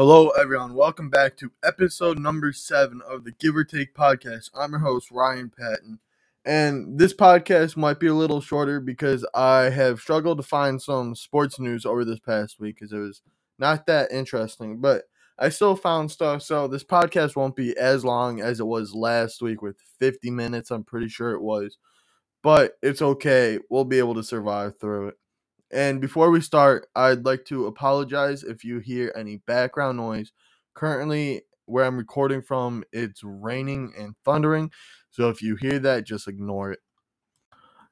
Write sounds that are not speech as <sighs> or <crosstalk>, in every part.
Hello, everyone. Welcome back to episode number seven of the Give or Take podcast. I'm your host, Ryan Patton. And this podcast might be a little shorter because I have struggled to find some sports news over this past week because it was not that interesting, but I still found stuff. So this podcast won't be as long as it was last week with 50 minutes. I'm pretty sure it was, but it's okay. We'll be able to survive through it. And before we start, I'd like to apologize if you hear any background noise. Currently, where I'm recording from, it's raining and thundering. So if you hear that, just ignore it.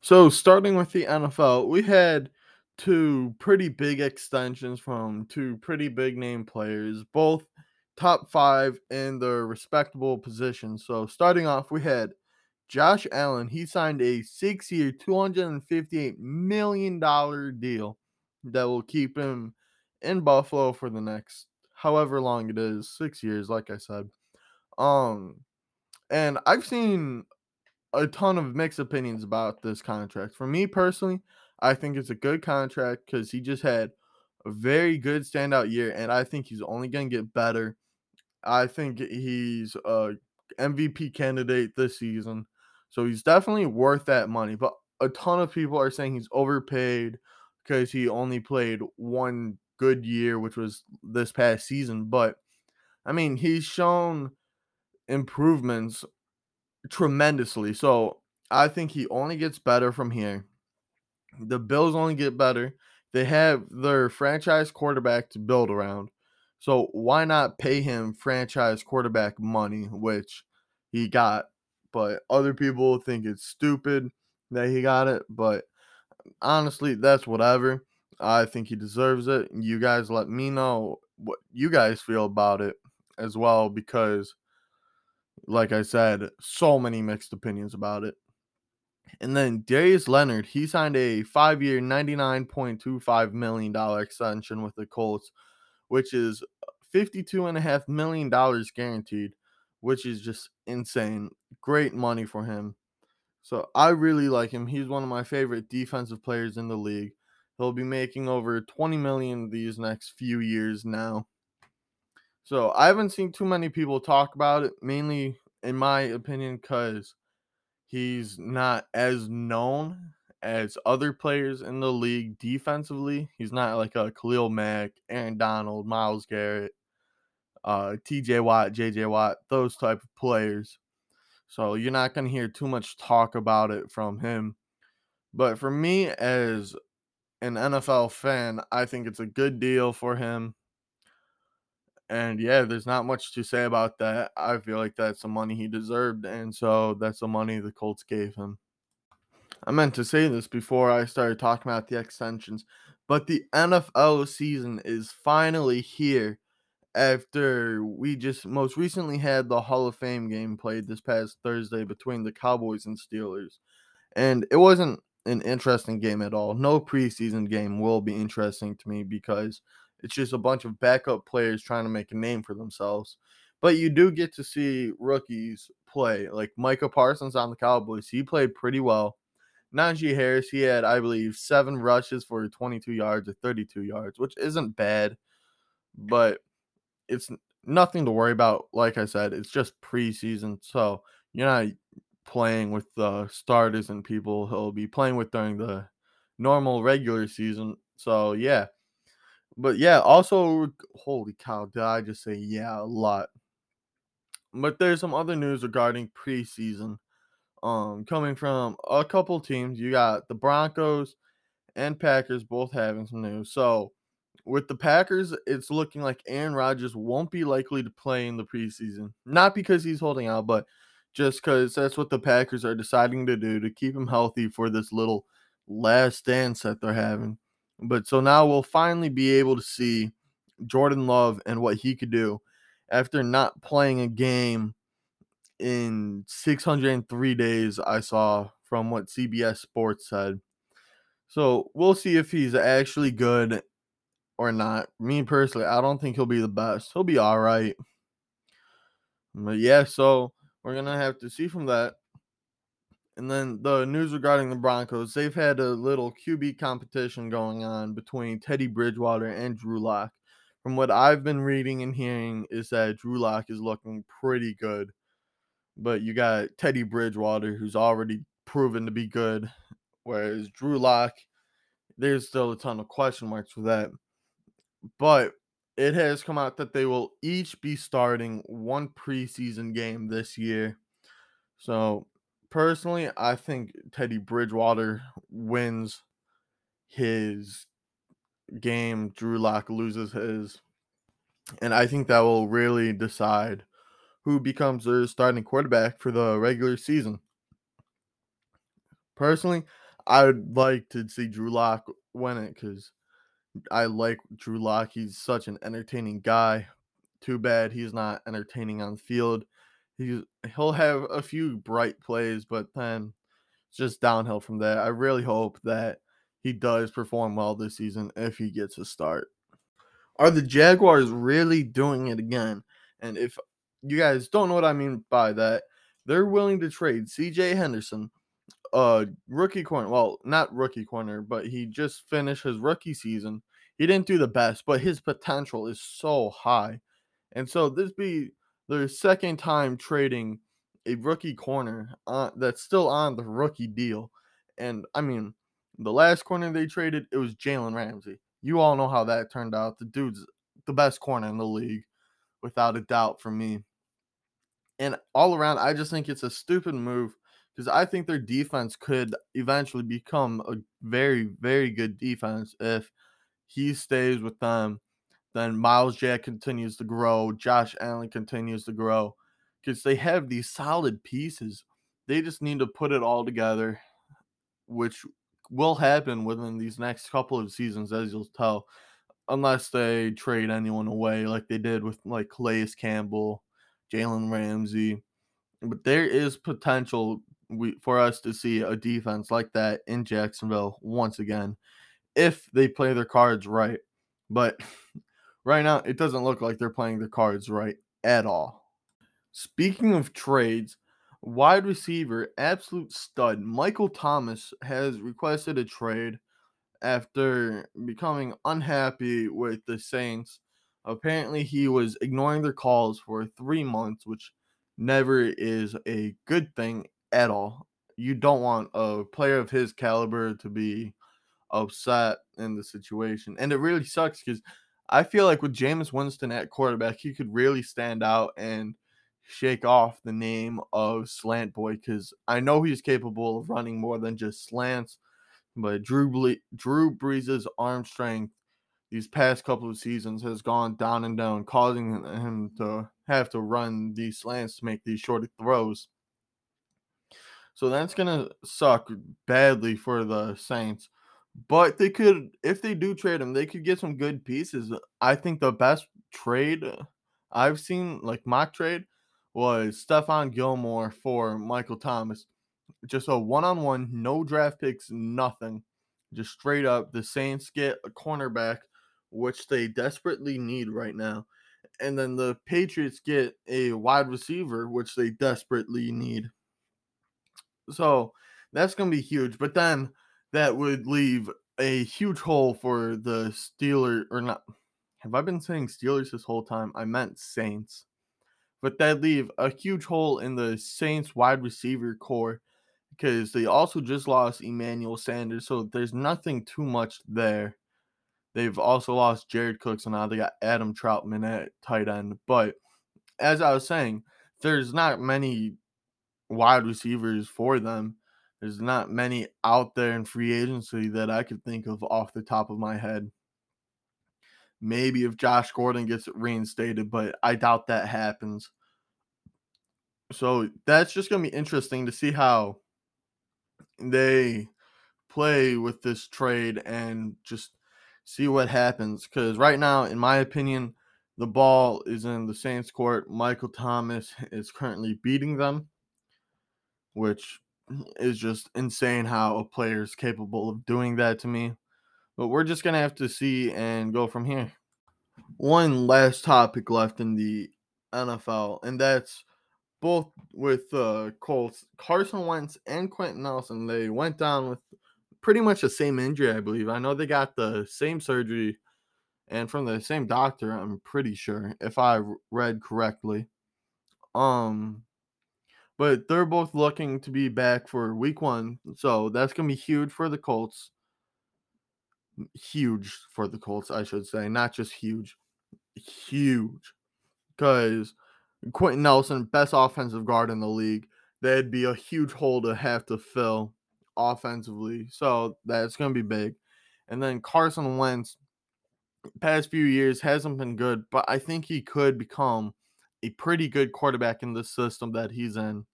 So, starting with the NFL, we had two pretty big extensions from two pretty big name players, both top five in their respectable positions. So, starting off, we had Josh Allen, he signed a six year, $258 million deal that will keep him in Buffalo for the next however long it is, six years, like I said. Um, and I've seen a ton of mixed opinions about this contract. For me personally, I think it's a good contract because he just had a very good standout year, and I think he's only going to get better. I think he's a MVP candidate this season. So he's definitely worth that money. But a ton of people are saying he's overpaid because he only played one good year, which was this past season. But I mean, he's shown improvements tremendously. So I think he only gets better from here. The Bills only get better. They have their franchise quarterback to build around. So why not pay him franchise quarterback money, which he got but other people think it's stupid that he got it. But honestly, that's whatever. I think he deserves it. You guys let me know what you guys feel about it as well because like I said, so many mixed opinions about it. And then Darius Leonard, he signed a five year, $99.25 million extension with the Colts, which is $52.5 million guaranteed which is just insane. Great money for him. So I really like him. He's one of my favorite defensive players in the league. He'll be making over 20 million these next few years now. So I haven't seen too many people talk about it, mainly in my opinion, because he's not as known as other players in the league defensively. He's not like a Khalil Mack, Aaron Donald, Myles Garrett, uh, TJ Watt, JJ Watt, those type of players. So you're not going to hear too much talk about it from him. But for me, as an NFL fan, I think it's a good deal for him. And yeah, there's not much to say about that. I feel like that's the money he deserved. And so that's the money the Colts gave him. I meant to say this before I started talking about the extensions, but the NFL season is finally here after we just most recently had the Hall of Fame game played this past Thursday between the Cowboys and Steelers. And it wasn't an interesting game at all. No preseason game will be interesting to me because it's just a bunch of backup players trying to make a name for themselves. But you do get to see rookies play. Like Micah Parsons on the Cowboys, he played pretty well. Najee Harris, he had, I believe, seven rushes for 22 yards or 32 yards, which isn't bad. But it's nothing to worry about. Like I said, it's just preseason, so you're not playing with the starters and people he'll be playing with during the normal regular season. So yeah. But yeah, also holy cow, did I just say yeah a lot. But there's some other news regarding preseason. Um coming from a couple teams. You got the Broncos and Packers both having some news. So with the Packers, it's looking like Aaron Rodgers won't be likely to play in the preseason. Not because he's holding out, but just because that's what the Packers are deciding to do to keep him healthy for this little last dance that they're having. But so now we'll finally be able to see Jordan Love and what he could do after not playing a game in 603 days, I saw from what CBS Sports said. So we'll see if he's actually good or not. Me personally, I don't think he'll be the best. He'll be all right. But yeah, so we're going to have to see from that. And then the news regarding the Broncos, they've had a little QB competition going on between Teddy Bridgewater and Drew Lock. from what I've been reading and hearing, is that Drew Lock is looking pretty good. But you got Teddy Bridgewater, who's already proven to be good, whereas Drew Lock, there's still a ton of question marks with that. But it has come out that they will each be starting one preseason game this year. So personally, I think Teddy Bridgewater wins his game, Drew Lock loses his. And I think that will really decide who becomes their starting quarterback for the regular season. Personally, I would like to see Drew Lock win it because I like Drew Lock. He's such an entertaining guy. Too bad he's not entertaining on field. He's he'll have a few bright plays, but then it's just downhill from there. I really hope that he does perform well this season if he gets a start. Are the Jaguars really doing it again? And if you guys don't know what I mean by that, they're willing to trade CJ Henderson, uh rookie corner. Well, not rookie corner, but he just finished his rookie season. He didn't do the best, but his potential is so high. And so this be their second time trading a rookie corner that's still on the rookie deal. And I mean, the last corner they traded, it was Jalen Ramsey. You all know how that turned out. The dude's the best corner in the league, without a doubt, for me. And all around, I just think it's a stupid move because I think their defense could eventually become a very, very good defense if he stays with them. Then Myles Jack continues to grow, Josh Allen continues to grow because they have these solid pieces. They just need to put it all together, which will happen within these next couple of seasons, as you'll tell, unless they trade anyone away like they did with like Calais Campbell, Jalen Ramsey. But there is potential we, for us to see a defense like that in Jacksonville once again if they play their cards right. But <laughs> right now, it doesn't look like they're playing their cards right at all. Speaking of trades, wide receiver, absolute stud, Michael Thomas has requested a trade after becoming unhappy with the Saints. Apparently, he was ignoring their calls for three months, which never is a good thing at all. You don't want a player of his caliber to be upset in the situation. And it really sucks because I feel like with Jameis Winston at quarterback, he could really stand out and shake off the name of Slant Boy because I know he's capable of running more than just slants. But Drew Ble- Drew Brees' arm strength these past couple of seasons has gone down and down, causing him to have to run these slants to make these shorter throws. So that's gonna suck badly for the Saints. But they could, if they do trade him, they could get some good pieces. I think the best trade uh, I've seen, like mock trade, was Stephon Gilmore for Michael Thomas. Just a one on one, no draft picks, nothing. Just straight up, the Saints get a cornerback, which they desperately need right now. And then the Patriots get a wide receiver, which they desperately need. So that's going to be huge. But then that would leave a huge hole for the Steelers, or not. Have I been saying Steelers this whole time? I meant Saints but that leave a huge hole in the Saints wide receiver core because they also just lost Emmanuel Sanders, so there's nothing too much there. They've also lost Jared Cooks, and now they got Adam Trautman at tight end. But as I was saying, there's not many wide receivers for them. There's not many out there in free agency that I could think of off the top of my head. Maybe if Josh Gordon gets reinstated, but I doubt that happens. So that's just going to be interesting to see how they play with this trade and just see what happens. Because right now, in my opinion, the ball is in the Saints' court. Michael Thomas is currently beating them, which is just insane how a player is capable of doing that to me. But we're just going to have to see and go from here. One last topic left in the NFL, and that's both with uh, Colts, Carson Wentz and Quenton Nelson. They went down with pretty much the same injury, I believe. I know they got the same surgery and from the same doctor, I'm pretty sure, if I read correctly. Um, but they're both looking to be back for week one, so that's gonna be huge for the Colts. Huge for the Colts, I should say, not just huge, huge, because Quenton Nelson, best offensive guard in the league, that'd be a huge hole to have to fill offensively. So that's gonna be big. And then Carson Wentz, past few years hasn't been good, but I think he could become a pretty good quarterback in the system that he's in.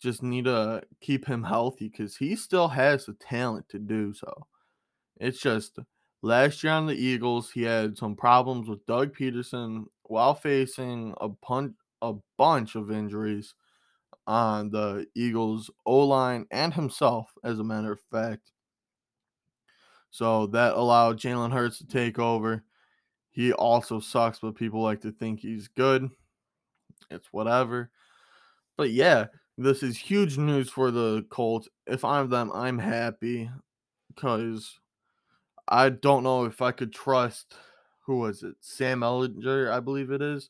Just need to keep him <laughs> healthy because he still has the talent to do so. It's just last year on the Eagles, he had some problems with Doug Pederson while facing a punch a bunch of injuries on the Eagles O line and himself, as a matter of fact. So that allowed Jalen Hurts to take over. He also sucks, but people like to think he's good. It's whatever. But yeah, this is huge news for the Colts. If I'm them, I'm happy because I don't know if I could trust who was it? Sam Ehlinger, I believe it is.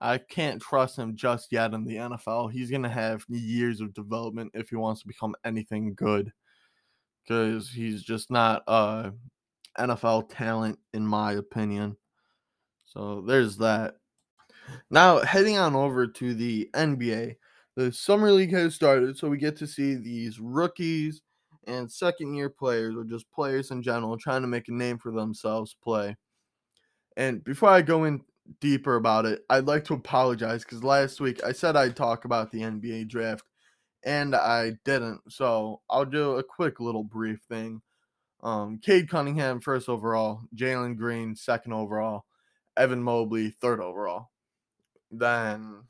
I can't trust him just yet in the NFL. He's going to have years of development if he wants to become anything good because he's just not a NFL talent, in my opinion. So there's that. Now, heading on over to the NBA, the Summer League has started, so we get to see these rookies and second year players, or just players in general, trying to make a name for themselves play. And before I go in deeper about it, I'd like to apologize because last week I said I'd talk about the NBA draft and I didn't. So I'll do a quick little brief thing. Um, Cade Cunningham, first overall, Jalen Green, second overall, Evan Mobley, third overall. Then,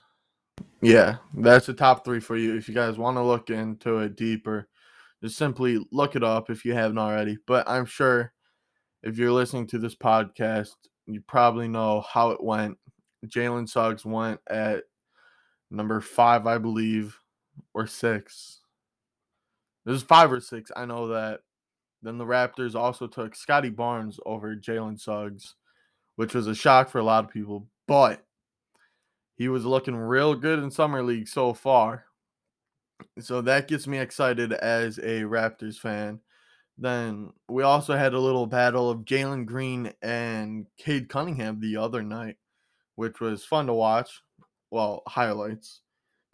yeah, that's the top three for you. If you guys want to look into it deeper, just simply look it up if you haven't already. But I'm sure if you're listening to this podcast, you probably know how it went. Jalen Suggs went at number five, I believe, or six. This is five or six. I know that. Then the Raptors also took Scottie Barnes over Jalen Suggs, which was a shock for a lot of people. But he was looking real good in Summer League so far. So that gets me excited as a Raptors fan. Then we also had a little battle of Jalen Green and Cade Cunningham the other night, which was fun to watch. Well, highlights.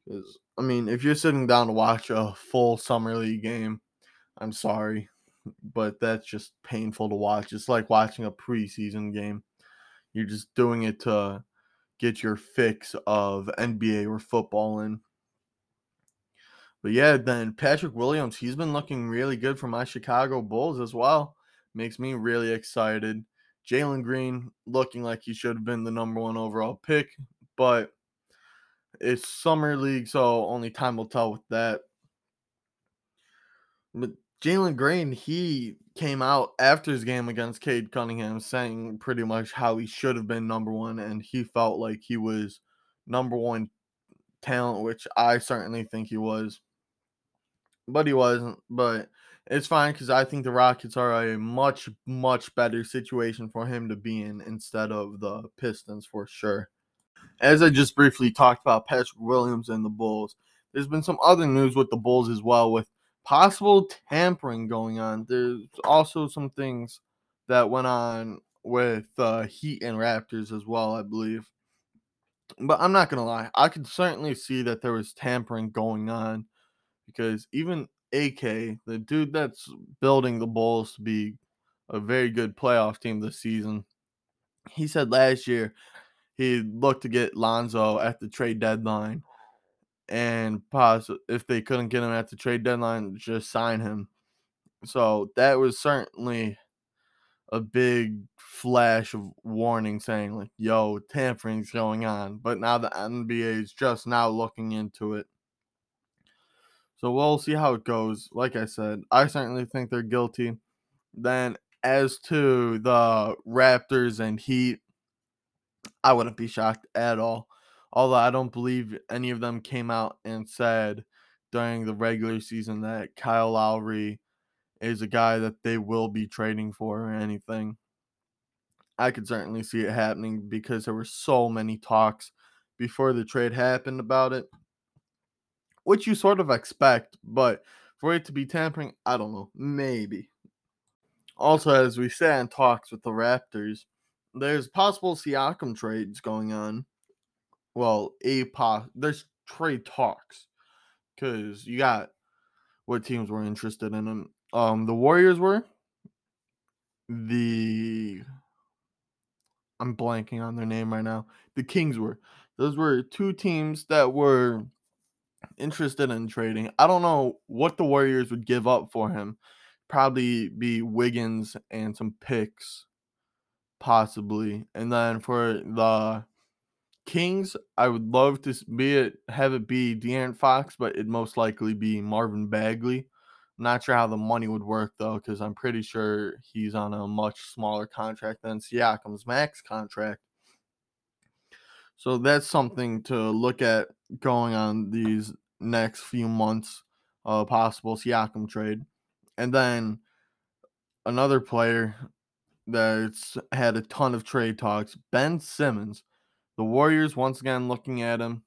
Because, I mean, if you're sitting down to watch a full Summer League game, I'm sorry, but that's just painful to watch. It's like watching a preseason game. You're just doing it to get your fix of NBA or football in. But yeah, then Patrick Williams, he's been looking really good for my Chicago Bulls as well. Makes me really excited. Jalen Green looking like he should have been the number one overall pick, but it's summer league, so only time will tell with that. But Jalen Green, he came out after his game against Cade Cunningham saying pretty much how he should have been number one, and he felt like he was number one talent, which I certainly think he was but he wasn't. But it's fine because I think the Rockets are a much, much better situation for him to be in instead of the Pistons for sure. As I just briefly talked about Patrick Williams and the Bulls, there's been some other news with the Bulls as well with possible tampering going on. There's also some things that went on with uh, Heat and Raptors as well, I believe. But I'm not going to lie, I could certainly see that there was tampering going on because even AK, the dude that's building the Bulls to be a very good playoff team this season, he said last year he looked to get Lonzo at the trade deadline, and pause if they couldn't get him at the trade deadline, just sign him. So that was certainly a big flash of warning saying like, "Yo, tampering's going on." But now the NBA is just now looking into it. So we'll see how it goes. Like I said, I certainly think they're guilty. Then, as to the Raptors and Heat, I wouldn't be shocked at all. Although I don't believe any of them came out and said during the regular season that Kyle Lowry is a guy that they will be trading for or anything. I could certainly see it happening because there were so many talks before the trade happened about it, which you sort of expect, but for it to be tampering, I don't know, maybe. Also, as we say in talks with the Raptors, there's possible Siakam trades going on. Well, a pos- there's trade talks because you got what teams were interested in. Um, the Warriors were the I'm blanking on their name right now. The Kings were. Those were two teams that were interested in trading. I don't know what the Warriors would give up for him. Probably be Wiggins and some picks, possibly. And then for the Kings, I would love to be it have it be De'Aaron Fox, but it'd most likely be Marvin Bagley. I'm not sure how the money would work though, because I'm pretty sure he's on a much smaller contract than Siakam's max contract. So that's something to look at going on these next few months, uh, possible Siakam trade. And then another player that's had a ton of trade talks, Ben Simmons. The Warriors once again looking at him.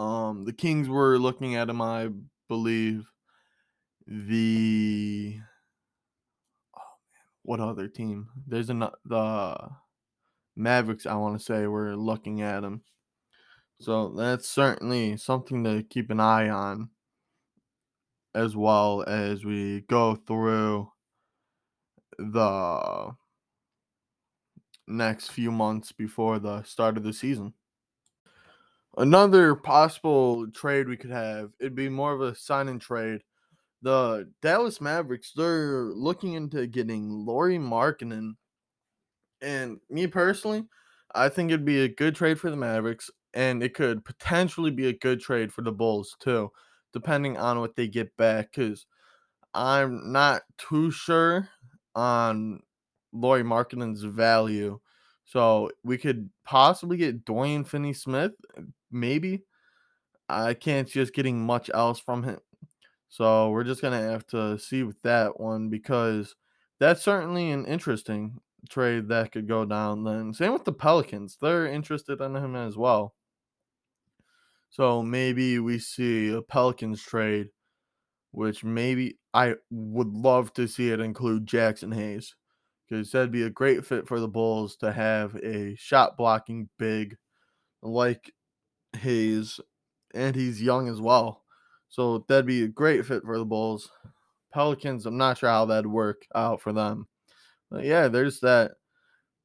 Um, the Kings were looking at him, I believe. The oh man, what other team? There's an the Mavericks. I want to say were looking at him. So that's certainly something to keep an eye on as well as we go through the next few months before the start of the season. Another possible trade we could have, it'd be more of a sign and trade. The Dallas Mavericks, they're looking into getting Lauri Markkanen. And me personally, I think it'd be a good trade for the Mavericks and it could potentially be a good trade for the Bulls too, depending on what they get back. Because I'm not too sure on Lauri Markkanen's value. So we could possibly get Dorian Finney Smith, eh, maybe. I can't see us getting much else from him. So we're just gonna have to see with that one because that's certainly an interesting trade that could go down. Then same with the Pelicans, they're interested in him as well. So maybe we see a Pelicans trade, which maybe I would love to see it include Jaxson Hayes because that'd be a great fit for the Bulls to have a shot blocking big like Hayes, and he's young as well. So that'd be a great fit for the Bulls. Pelicans, I'm not sure how that'd work out for them. But yeah, there's that.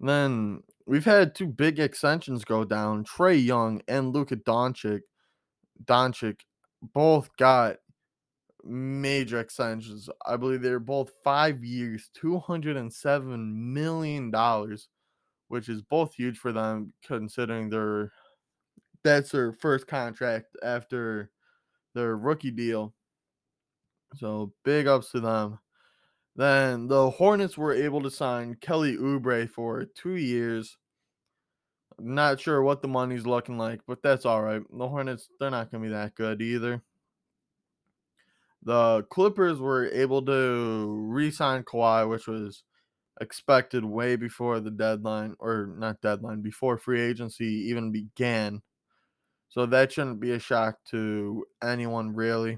Then we've had two big extensions go down. Trae Young and Luka Doncic Doncic both got major extensions. I believe they're both five years, $207 million, which is both huge for them considering their that's their first contract after their rookie deal. So big ups to them. Then the Hornets were able to sign Kelly Oubre for two years, not sure what the money's looking like, but that's all right. The Hornets, they're not going to be that good either. The Clippers were able to re sign Kawhi, which was expected way before the deadline, or not deadline, before free agency even began. So that shouldn't be a shock to anyone, really.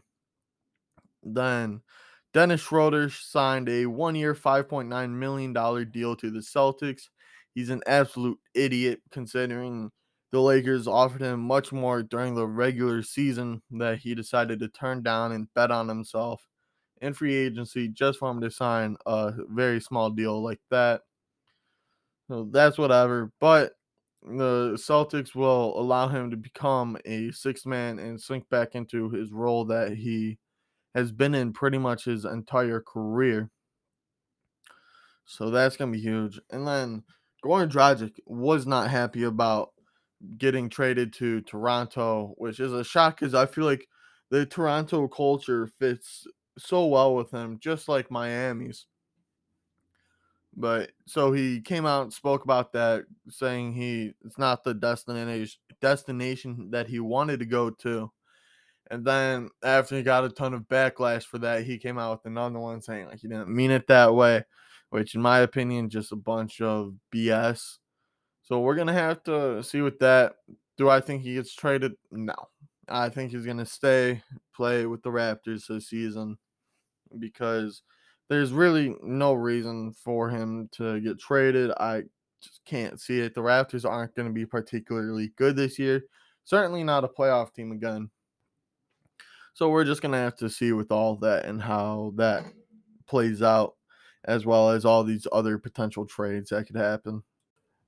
Then Dennis Schroeder signed a one year, $5.9 million deal to the Celtics he's an absolute idiot considering the Lakers offered him much more during the regular season that he decided to turn down and bet on himself in free agency just for him to sign a very small deal like that. So that's whatever. But the Celtics will allow him to become a six man and sink back into his role that he has been in pretty much his entire career. So that's going to be huge. And then Goran Dragic was not happy about getting traded to Toronto, which is a shock because I feel like the Toronto culture fits so well with him, just like Miami's. But so he came out and spoke about that, saying he it's not the destination destination that he wanted to go to. And then after he got a ton of backlash for that, he came out with another one saying like he didn't mean it that way. which, in my opinion, just a bunch of BS. So we're gonna have to see with that. Do I think he gets traded? No. I think he's gonna stay play with the Raptors this season because there's really no reason for him to get traded. I just can't see it. The Raptors aren't going to be particularly good this year. Certainly not a playoff team again. So we're just going to have to see with all that and how that plays out, as well as all these other potential trades that could happen.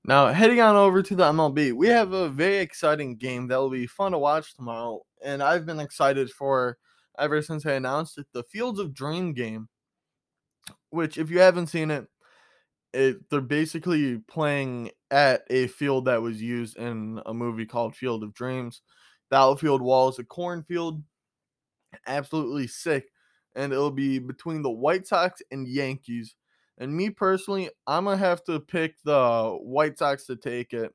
Now, heading on over to the MLB, we have a very exciting game that will be fun to watch tomorrow, and I've been excited for ever since I announced it the Fields of Dream game, which, if you haven't seen it, it they're basically playing at a field that was used in a movie called Field of Dreams. The outfield wall is a cornfield, absolutely sick, and it'll be between the White Sox and Yankees and me personally, I'm gonna have to pick the White Sox to take it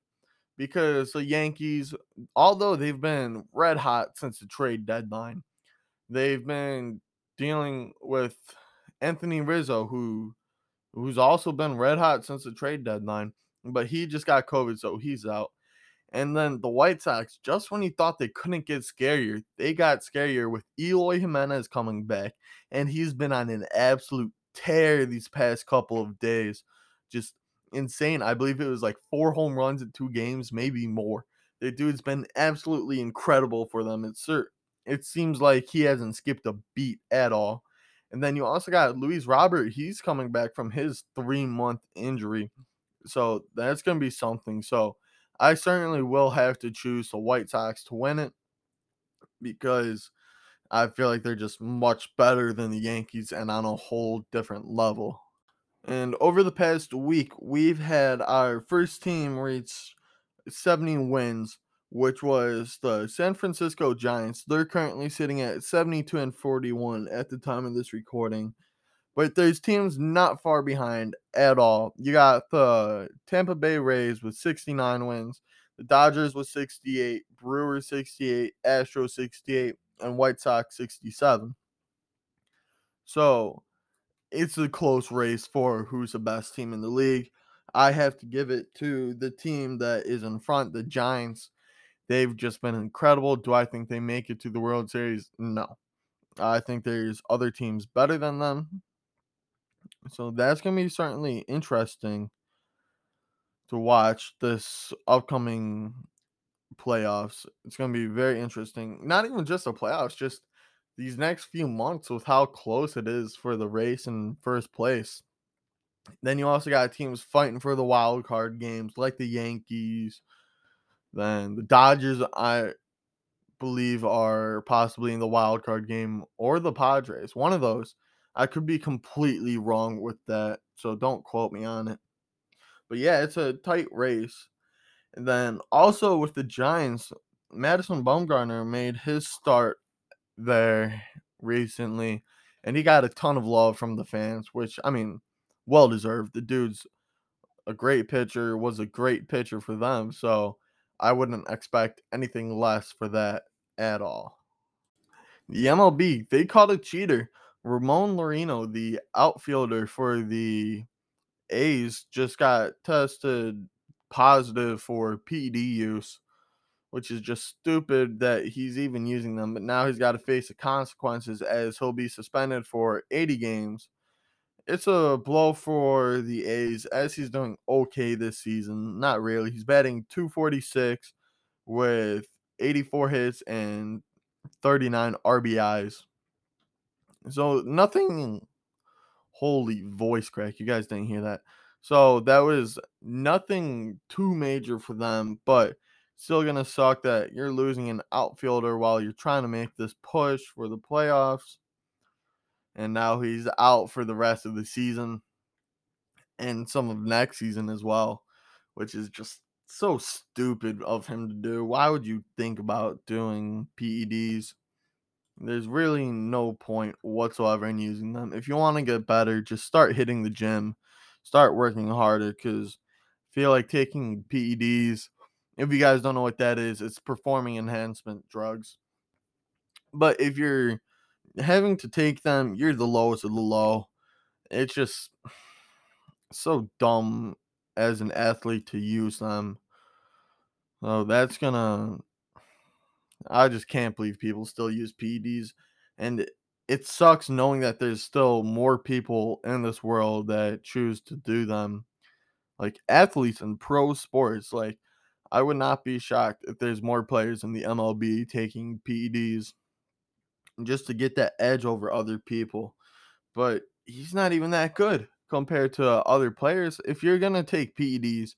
because the Yankees, although they've been red hot since the trade deadline, they've been dealing with Anthony Rizzo, who who's also been red hot since the trade deadline, but he just got COVID, so he's out. And then the White Sox, just when you thought they couldn't get scarier, they got scarier with Eloy Jimenez coming back, and he's been on an absolute tear these past couple of days. Just insane. I believe it was like four home runs in two games, maybe more. The dude's been absolutely incredible for them. It's it seems like he hasn't skipped a beat at all. And then you also got Luis Robert. He's coming back from his three month injury. So that's going to be something. So I certainly will have to choose the White Sox to win it because I feel like they're just much better than the Yankees and on a whole different level. And over the past week, we've had our first team reach 70 wins, which was the San Francisco Giants. They're currently sitting at 72 and 41 at the time of this recording. But there's teams not far behind at all. You got the Tampa Bay Rays with 69 wins, the Dodgers with 68, Brewers 68, Astros 68, and White Sox 67. So it's a close race for who's the best team in the league. I have to give it to the team that is in front, the Giants. They've just been incredible. Do I think they make it to the World Series? No. I think there's other teams better than them. So that's going to be certainly interesting to watch this upcoming playoffs. It's going to be very interesting. Not even just the playoffs, just these next few months with how close it is for the race in first place. Then you also got teams fighting for the wild card games like the Yankees. Then the Dodgers, I believe, are possibly in the wild card game or the Padres. One of those. I could be completely wrong with that, so don't quote me on it. But yeah, it's a tight race. Then also with the Giants, Madison Bumgarner made his start there recently, and he got a ton of love from the fans, which I mean, well deserved. The dude's a great pitcher, was a great pitcher for them, so I wouldn't expect anything less for that at all. The MLB, they caught a cheater. Ramon Laureano, the outfielder for the A's, just got tested positive for PED use, which is just stupid that he's even using them. But now he's got to face the consequences as he'll be suspended for 80 games. It's a blow for the A's as he's doing okay this season. Not really. He's batting 246 with 84 hits and 39 RBIs. So nothing holy voice crack. You guys didn't hear that. So that was nothing too major for them, but still gonna suck that you're losing an outfielder while you're trying to make this push for the playoffs. And now he's out for the rest of the season and some of next season as well, which is just so stupid of him to do. Why would you think about doing PEDs? There's really no point whatsoever in using them. If you want to get better, just start hitting the gym start working harder because feel like taking PEDs, if you guys don't know what that is, it's performing enhancement drugs. But if you're having to take them, you're the lowest of the low. It's just so dumb as an athlete to use them. So that's gonna. I just can't believe people still use PEDs, and it sucks knowing that there's still more people in this world that choose to do them. Like athletes in pro sports, like I would not be shocked if there's more players in the MLB taking PEDs just to get that edge over other people. But he's not even that good compared to other players. If you're gonna take PEDs,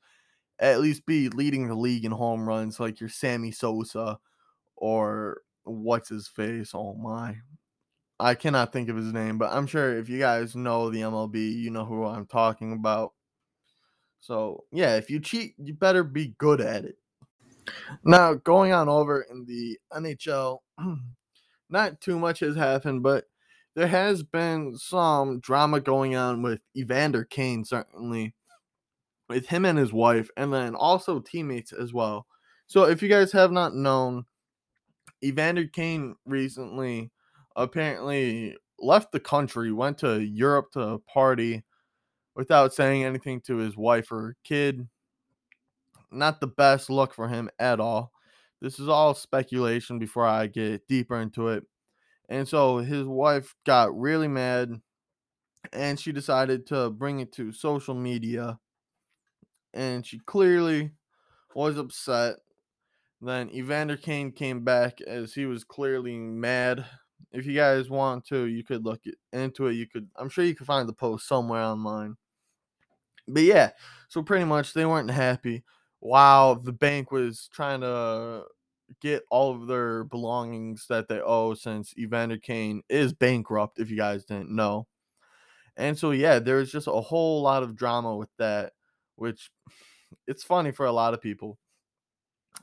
at least be leading the league in home runs like your Sammy Sosa or what's his face. Oh my. I cannot think of his name, but I'm sure if you guys know the MLB, you know who I'm talking about. So, yeah, if you cheat, you better be good at it. Now, going on over in the NHL, <clears throat> not too much has happened, but there has been some drama going on with Evander Kane, certainly, with him and his wife, and then also teammates as well. So, if you guys have not known, Evander Kane recently apparently left the country, went to Europe to party without saying anything to his wife or kid. Not the best look for him at all. This is all speculation before I get deeper into it. And so his wife got really mad and she decided to bring it to social media. And she clearly was upset. Then Evander Kane came back as he was clearly mad if you guys want to, you could look into it. You could, I'm sure you could find the post somewhere online. But yeah, so pretty much they weren't happy. While the bank was trying to get all of their belongings that they owe since Evander Kane is bankrupt, if you guys didn't know. And so yeah, there's just a whole lot of drama with that, which it's funny for a lot of people.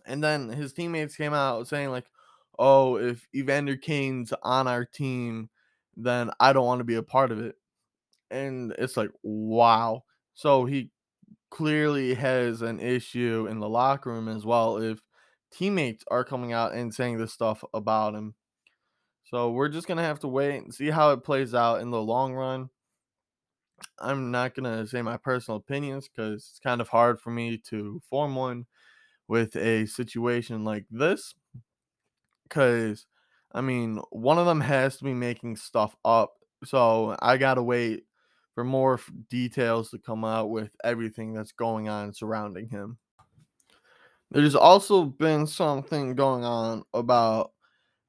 And then his teammates came out saying like, oh, if Evander Kane's on our team, then I don't want to be a part of it. And it's like, wow. So he clearly has an issue in the locker room as well if teammates are coming out and saying this stuff about him. So we're just going to have to wait and see how it plays out in the long run. I'm not going to say my personal opinions because it's kind of hard for me to form one with a situation like this because I mean, one of them has to be making stuff up. So I gotta wait for more f- details to come out with everything that's going on surrounding him. There's also been something going on about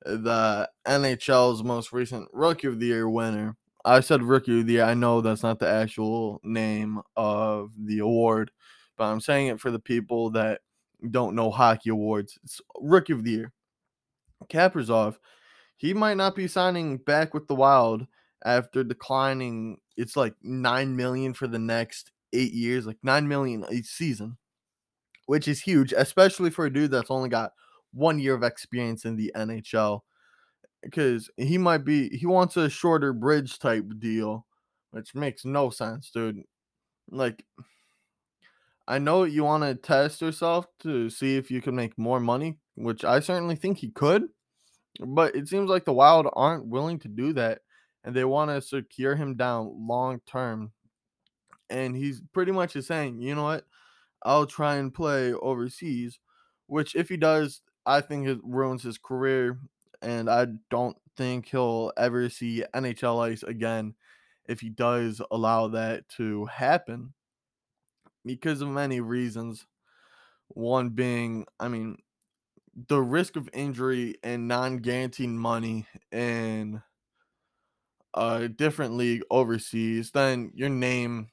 the NHL's most recent Rookie of the Year winner. I said Rookie of the Year. I know that's not the actual name of the award, but I'm saying it for the people that don't know hockey awards. It's Rookie of the Year. Kaprizov, he might not be signing back with the Wild after declining. It's like nine million for the next eight years, like nine million a season, which is huge, especially for a dude that's only got one year of experience in the NHL. Because he might be, he wants a shorter bridge type deal, which makes no sense, dude. Like, I know you want to test yourself to see if you can make more money, which I certainly think he could. But it seems like the Wild aren't willing to do that, and they want to secure him down long term. And he's pretty much is saying, you know what, I'll try and play overseas, which if he does, I think it ruins his career, and I don't think he'll ever see NHL ice again if he does allow that to happen because of many reasons. One being, I mean, the risk of injury and non-guaranteed money in a different league overseas, then your name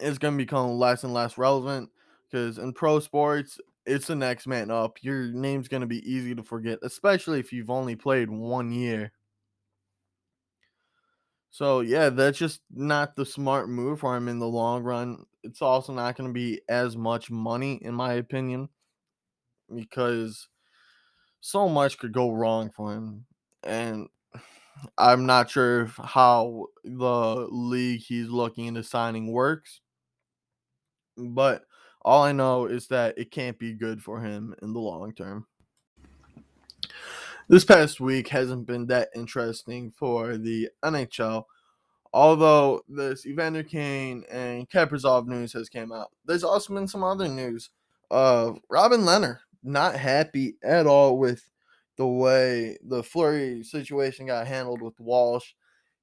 is going to become less and less relevant because in pro sports, it's the next man up. Your name's going to be easy to forget, especially if you've only played one year. So, yeah, that's just not the smart move for him in the long run. It's also not going to be as much money, in my opinion because so much could go wrong for him. And <sighs> I'm not sure how the league he's looking into signing works. But all I know is that it can't be good for him in the long term. This past week hasn't been that interesting for the NHL. Although this Evander Kane and Kaprizov news has came out, there's also been some other news of Robin Lehner not happy at all with the way the Fleury situation got handled with Walsh.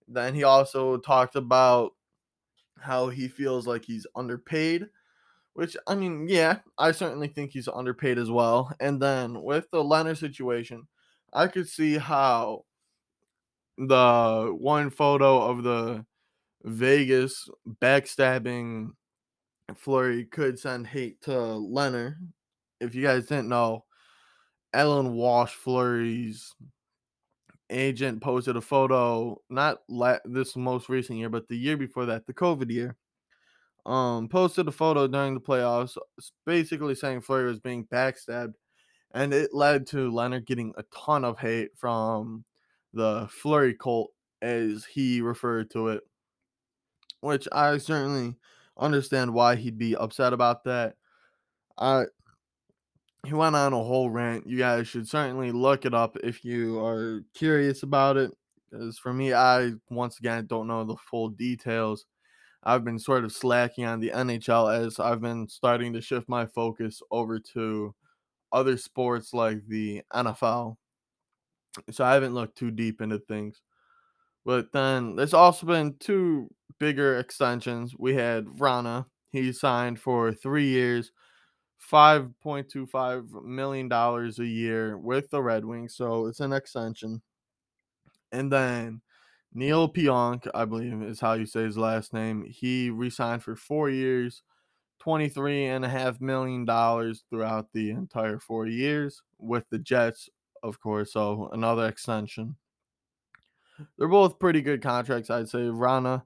Then he also talked about how he feels like he's underpaid, which I mean, yeah, I certainly think he's underpaid as well. And then with the Lehner situation, I could see how the one photo of the Vegas backstabbing Fleury could send hate to Lehner. If you guys didn't know, Allan Walsh Fleury's agent posted a photo, not la- this most recent year, but the year before that, the COVID year. Um, posted a photo during the playoffs, basically saying Fleury was being backstabbed, and it led to Leonard getting a ton of hate from the Fleury cult, as he referred to it, which I certainly understand why he'd be upset about that. I he went on a whole rant. You guys should certainly look it up if you are curious about it. Because for me, I once again don't know the full details. I've been sort of slacking on the NHL as I've been starting to shift my focus over to other sports like the NFL. So I haven't looked too deep into things. But then there's also been two bigger extensions. We had Vrana. He signed for three years, $5.25 million a year with the Red Wings. So it's an extension. And then Neal Pionk, I believe is how you say his last name, he re-signed for four years, $23.5 million throughout the entire four years with the Jets, of course. So another extension. They're both pretty good contracts, I'd say. Vrana,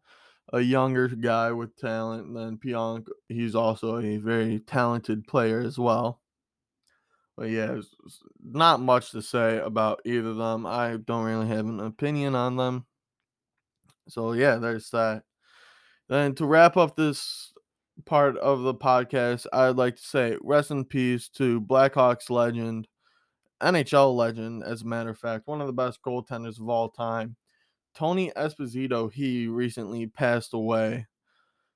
a younger guy with talent, and then Pionk, he's also a very talented player as well. But yeah, not much to say about either of them. I don't really have an opinion on them. So yeah, there's that. Then to wrap up this part of the podcast, I'd like to say rest in peace to Blackhawks legend, NHL legend, as a matter of fact, one of the best goaltenders of all time. Tony Esposito, he recently passed away.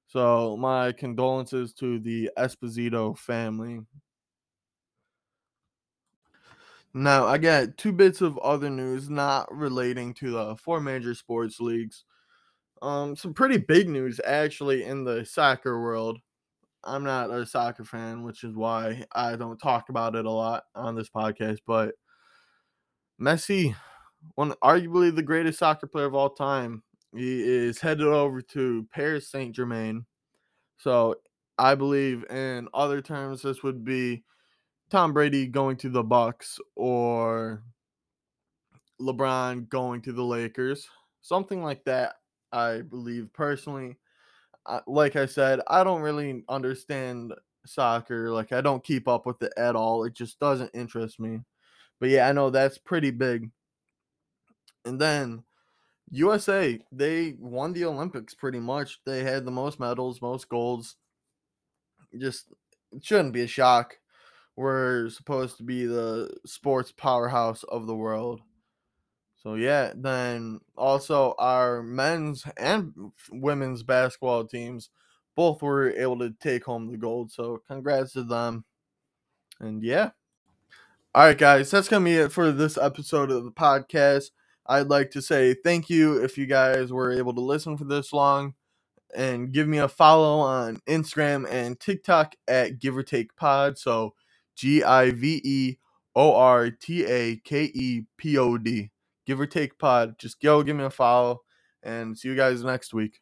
So my condolences to the Esposito family. Now, I got two bits of other news not relating to the four major sports leagues. Um, some pretty big news actually in the soccer world. I'm not a soccer fan, which is why I don't talk about it a lot on this podcast. But Messi, one arguably the greatest soccer player of all time, he is headed over to Paris Saint Germain. So I believe in other terms, this would be Tom Brady going to the Bucs or LeBron going to the Lakers, something like that. I believe personally. like I said, I don't really understand soccer. Like I don't keep up with it at all. It just doesn't interest me. But yeah, I know that's pretty big. And then USA, they won the Olympics pretty much. They had the most medals, most golds. Just shouldn't be a shock. We're supposed to be the sports powerhouse of the world. So yeah, then also our men's and women's basketball teams both were able to take home the gold. So congrats to them. And yeah. All right, guys, that's gonna be it for this episode of the podcast. I'd like to say thank you if you guys were able to listen for this long and give me a follow on Instagram and TikTok at Give or Take Pod. So G I V E O R T A K E P O D give or take pod. Just go give me a follow and see you guys next week.